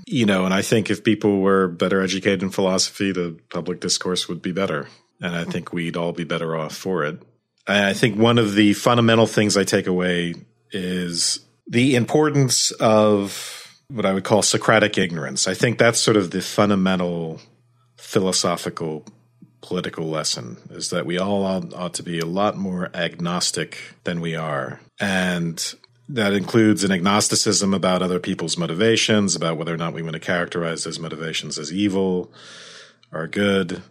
You know, and I think if people were better educated in philosophy, the public discourse would be better. And I think we'd all be better off for it. I think one of the fundamental things I take away is the importance of what I would call Socratic ignorance. I think that's sort of the fundamental philosophical political lesson is that we all ought to be a lot more agnostic than we are. And that includes an agnosticism about other people's motivations, about whether or not we want to characterize those motivations as evil or good.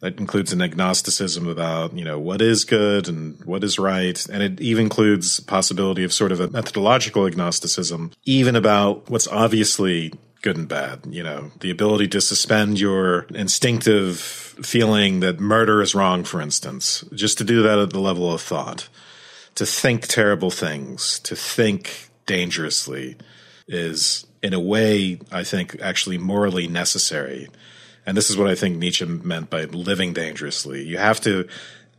That includes an agnosticism about, you know, what is good and what is right. And it even includes possibility of sort of a methodological agnosticism, even about what's obviously good and bad. You know, the ability to suspend your instinctive feeling that murder is wrong, for instance, just to do that at the level of thought, to think terrible things, to think dangerously is in a way, I think, actually morally necessary and this is what I think Nietzsche meant by living dangerously. You have to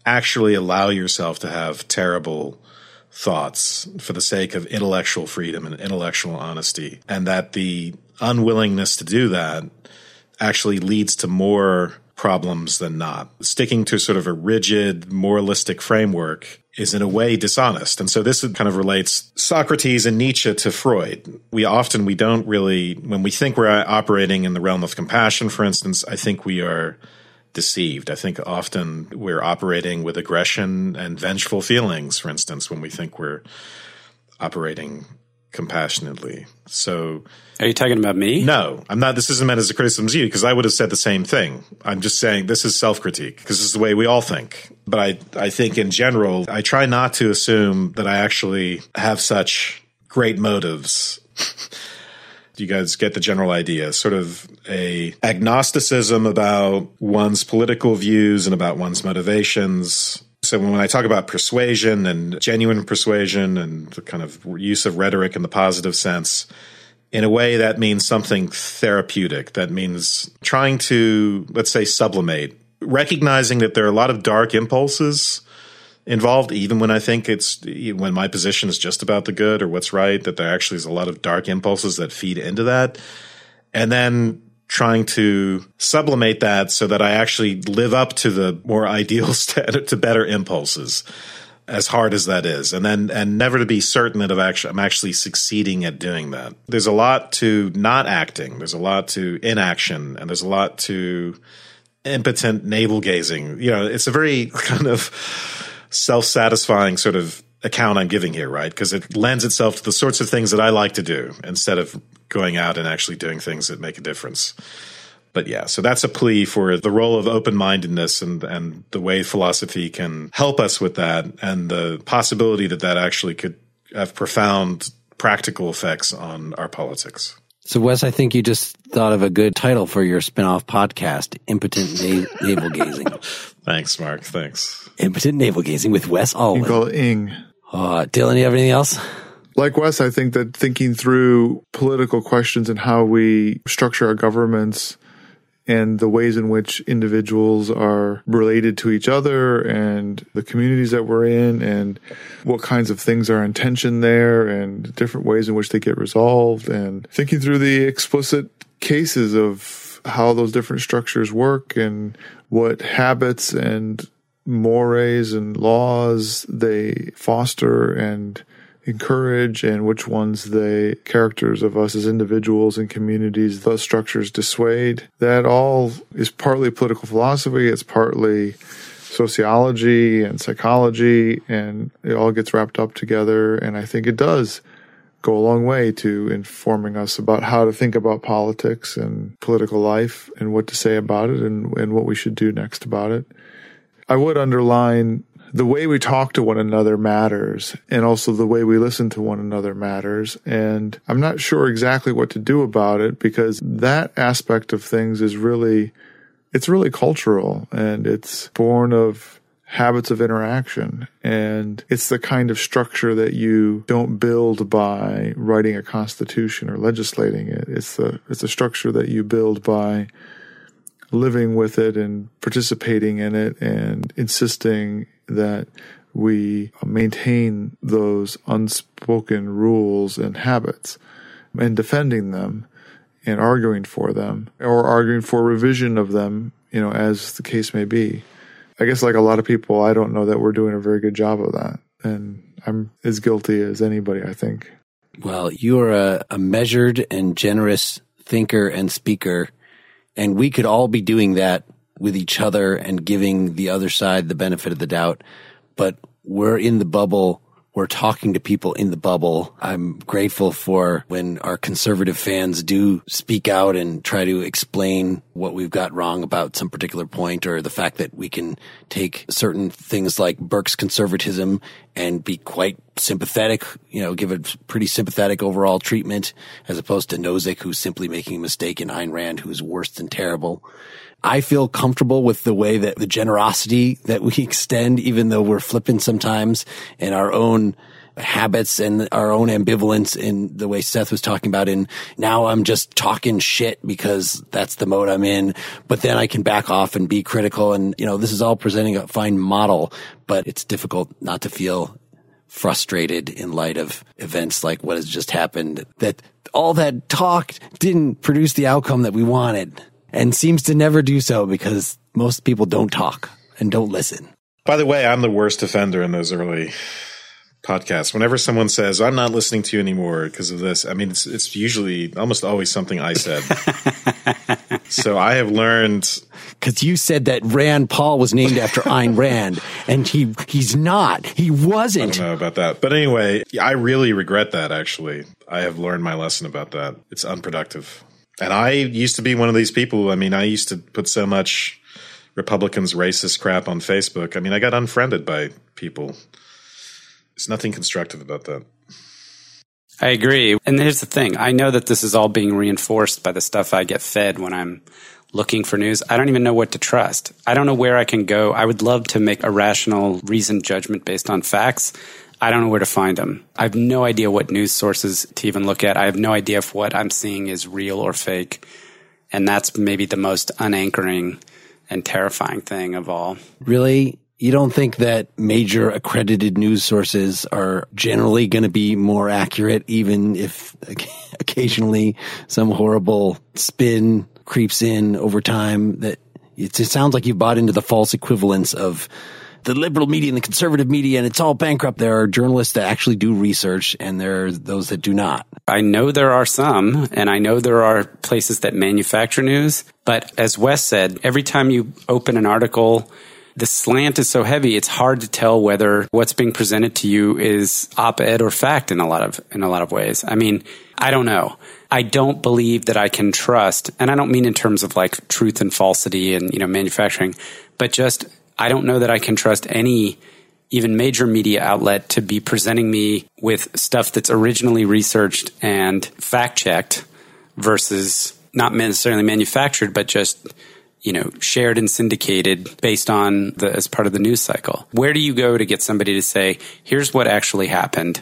actually allow yourself to have terrible thoughts for the sake of intellectual freedom and intellectual honesty. And that the unwillingness to do that actually leads to more problems than not. Sticking to sort of a rigid moralistic framework is in a way dishonest. And so this kind of relates Socrates and Nietzsche to Freud. We often, we don't really, when we think we're operating in the realm of compassion, for instance, I think we are deceived. I think often we're operating with aggression and vengeful feelings, for instance, when we think we're operating compassionately. So,
are you talking about me?
No, I'm not. This isn't meant as a criticism of you because I would have said the same thing. I'm just saying this is self critique because this is the way we all think. But I, I think in general, I try not to assume that I actually have such great motives. you guys get the general idea sort of a agnosticism about one's political views and about one's motivations so when I talk about persuasion and genuine persuasion and the kind of use of rhetoric in the positive sense, in a way that means something therapeutic. That means trying to, let's say, sublimate, recognizing that there are a lot of dark impulses involved, even when I think it's when my position is just about the good or what's right, that there actually is a lot of dark impulses that feed into that. And then trying to sublimate that so that I actually live up to the more ideal to better impulses as hard as that is and then and never to be certain that I've actually, I'm actually succeeding at doing that. There's a lot to not acting. There's a lot to inaction and there's a lot to impotent navel gazing. You know, it's a very kind of self-satisfying sort of account I'm giving here, right? Because it lends itself to the sorts of things that I like to do instead of going out and actually doing things that make a difference. But yeah, so that's a plea for the role of open mindedness and, and the way philosophy can help us with that and the possibility that that actually could have profound practical effects on our politics.
So, Wes, I think you just thought of a good title for your spinoff podcast, Impotent Na- Navel Gazing.
Thanks, Mark. Thanks.
Impotent Navel Gazing with Wes Alwan.
You call it Ing.
Uh, Dylan, you have anything else?
Like Wes, I think that thinking through political questions and how we structure our governments and the ways in which individuals are related to each other and the communities that we're in and what kinds of things are in tension there and different ways in which they get resolved and thinking through the explicit cases of how those different structures work and what habits and mores and laws they foster and encourage and which ones the characters of us as individuals and communities those structures dissuade. That all is partly political philosophy it's partly sociology and psychology and it all gets wrapped up together and i think it does go a long way to informing us about how to think about politics and political life and what to say about it and, and what we should do next about it. I would underline the way we talk to one another matters and also the way we listen to one another matters. And I'm not sure exactly what to do about it because that aspect of things is really, it's really cultural and it's born of habits of interaction. And it's the kind of structure that you don't build by writing a constitution or legislating it. It's the, it's a structure that you build by living with it and participating in it and insisting that we maintain those unspoken rules and habits and defending them and arguing for them or arguing for revision of them, you know, as the case may be. I guess like a lot of people, I don't know that we're doing a very good job of that. And I'm as guilty as anybody, I think.
Well, you are a, a measured and generous thinker and speaker and we could all be doing that with each other and giving the other side the benefit of the doubt. But we're in the bubble. We're talking to people in the bubble. I'm grateful for when our conservative fans do speak out and try to explain what we've got wrong about some particular point or the fact that we can take certain things like Burke's conservatism and be quite sympathetic, you know, give a pretty sympathetic overall treatment as opposed to Nozick, who's simply making a mistake in Ayn Rand, who's worse than terrible. I feel comfortable with the way that the generosity that we extend, even though we're flippant sometimes and our own habits and our own ambivalence in the way Seth was talking about in now I'm just talking shit because that's the mode I'm in, but then I can back off and be critical. And, you know, this is all presenting a fine model, but it's difficult not to feel frustrated in light of events like what has just happened that all that talk didn't produce the outcome that we wanted and seems to never do so because most people don't talk and don't listen.
By the way, I'm the worst offender in those early podcasts. Whenever someone says, I'm not listening to you anymore because of this, I mean, it's, it's usually almost always something I said. so I have learned.
Because you said that Rand Paul was named after Ayn Rand, and he he's not. He wasn't.
I don't know about that. But anyway, I really regret that actually. I have learned my lesson about that. It's unproductive. And I used to be one of these people. I mean, I used to put so much Republicans racist crap on Facebook. I mean, I got unfriended by people. There's nothing constructive about that.
I agree. And here's the thing I know that this is all being reinforced by the stuff I get fed when I'm looking for news. I don't even know what to trust. I don't know where I can go. I would love to make a rational, reasoned judgment based on facts. I don't know where to find them. I have no idea what news sources to even look at. I have no idea if what I'm seeing is real or fake. And that's maybe the most unanchoring and terrifying thing of all.
Really? You don't think that major accredited news sources are generally going to be more accurate, even if occasionally some horrible spin creeps in over time? That it sounds like you've bought into the false equivalence of the liberal media and the conservative media, and it's all bankrupt. There are journalists that actually do research, and there are those that do not.
I know there are some, and I know there are places that manufacture news. But as Wes said, every time you open an article, the slant is so heavy, it's hard to tell whether what's being presented to you is op-ed or fact in a lot of, in a lot of ways. I mean, I don't know. I don't believe that I can trust, and I don't mean in terms of like truth and falsity and, you know, manufacturing, but just, I don't know that I can trust any even major media outlet to be presenting me with stuff that's originally researched and fact checked versus not necessarily manufactured, but just you know, shared and syndicated based on the, as part of the news cycle. Where do you go to get somebody to say, here's what actually happened?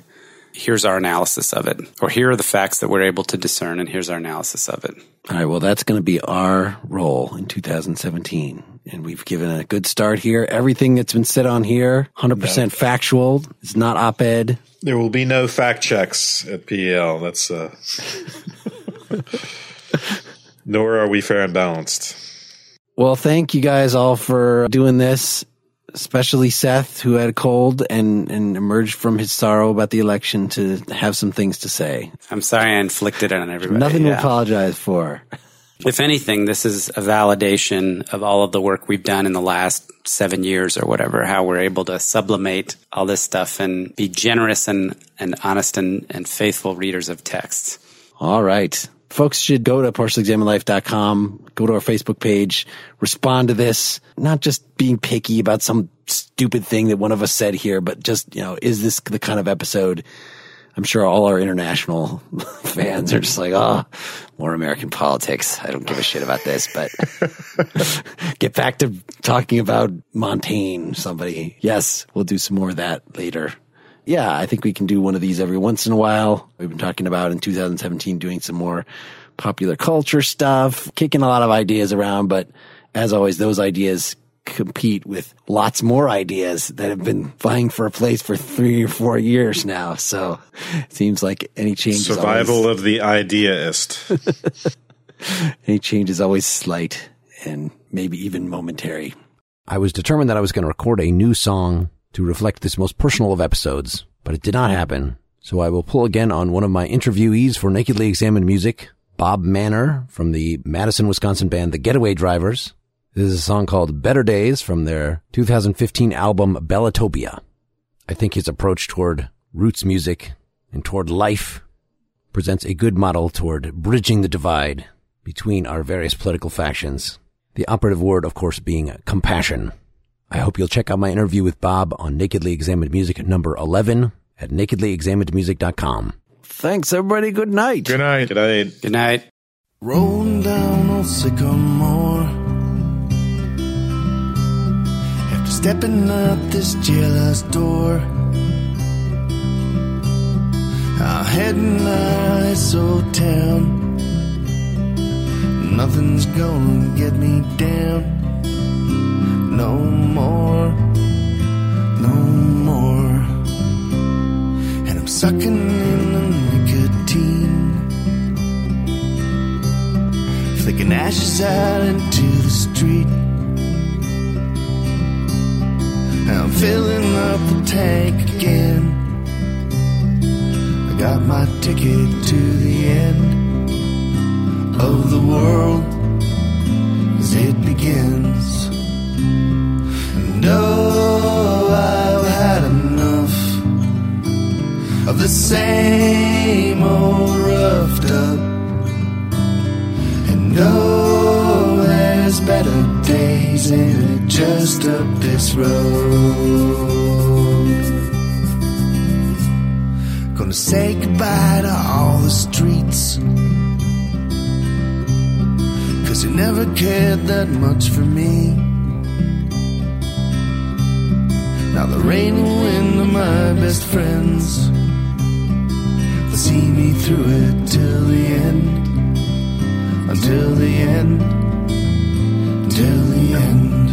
Here's our analysis of it. Or here are the facts that we're able to discern and here's our analysis of it.
All right. Well, that's going to be our role in 2017. And we've given a good start here. Everything that's been said on here, 100% no. factual. It's not op-ed.
There will be no fact checks at PEL. That's, uh, nor are we fair and balanced.
Well, thank you guys all for doing this, especially Seth, who had a cold and, and emerged from his sorrow about the election to have some things to say.
I'm sorry I inflicted it on everybody.
Nothing yeah. to apologize for.
If anything, this is a validation of all of the work we've done in the last seven years or whatever, how we're able to sublimate all this stuff and be generous and, and honest and, and faithful readers of texts.
All right folks should go to partiallyexaminedlife.com, go to our Facebook page, respond to this, not just being picky about some stupid thing that one of us said here, but just, you know, is this the kind of episode? I'm sure all our international fans are just like, oh, more American politics. I don't give a shit about this, but get back to talking about Montaigne, somebody. Yes, we'll do some more of that later yeah, I think we can do one of these every once in a while. We've been talking about in 2017 doing some more popular culture stuff, kicking a lot of ideas around, but as always, those ideas compete with lots more ideas that have been vying for a place for three or four years now. So it seems like any change
survival always, of the ideaist.
any change is always slight and maybe even momentary.
I was determined that I was going to record a new song to reflect this most personal of episodes, but it did not happen. So I will pull again on one of my interviewees for Nakedly Examined Music, Bob Manor from the Madison, Wisconsin band The Getaway Drivers. This is a song called Better Days from their 2015 album Bellatopia. I think his approach toward roots music and toward life presents a good model toward bridging the divide between our various political factions. The operative word, of course, being compassion. I hope you'll check out my interview with Bob on Nakedly Examined Music number 11 at nakedlyexaminedmusic.com.
Thanks, everybody. Good night.
Good night.
Good night.
Good night.
Rolling down old sycamore. After stepping out this jailhouse door, I'm heading out so town. Nothing's gonna get me down no more, no more. And I'm sucking in the nicotine, flicking ashes out into the street. And I'm filling up the tank again. I got my ticket to the end of the world as it begins. No, I've had enough of the same old roughed up. And no, there's better days in it just up this road. Gonna say goodbye to all the streets. Cause you never cared that much for me. Now the rain and wind are my best friends. They'll see me through it till the end. Until the end. Until the end.